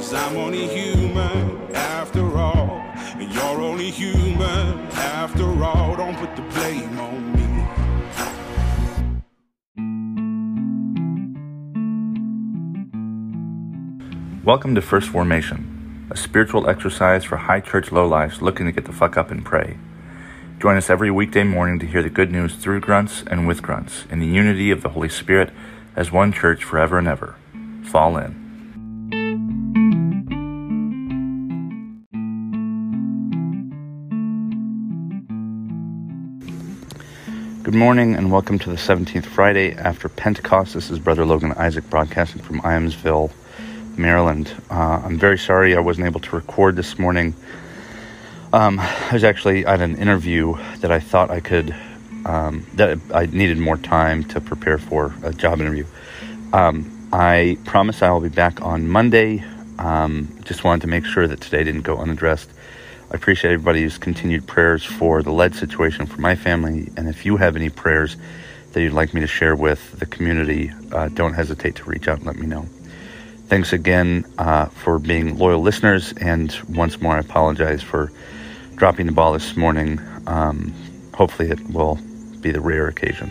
I'm only human after all. And you're only human after all. Don't put the blame on me. Welcome to First Formation, a spiritual exercise for high church lowlifes looking to get the fuck up and pray. Join us every weekday morning to hear the good news through grunts and with grunts in the unity of the Holy Spirit as one church forever and ever. Fall in. Good morning and welcome to the 17th Friday after Pentecost. This is Brother Logan Isaac broadcasting from Ijamsville, Maryland. Uh, I'm very sorry I wasn't able to record this morning. Um, I was actually at an interview that I thought I could, um, that I needed more time to prepare for a job interview. Um, I promise I will be back on Monday. Um, just wanted to make sure that today didn't go unaddressed. I appreciate everybody's continued prayers for the lead situation for my family. And if you have any prayers that you'd like me to share with the community, uh, don't hesitate to reach out and let me know. Thanks again uh, for being loyal listeners. And once more, I apologize for dropping the ball this morning. Um, hopefully, it will be the rare occasion.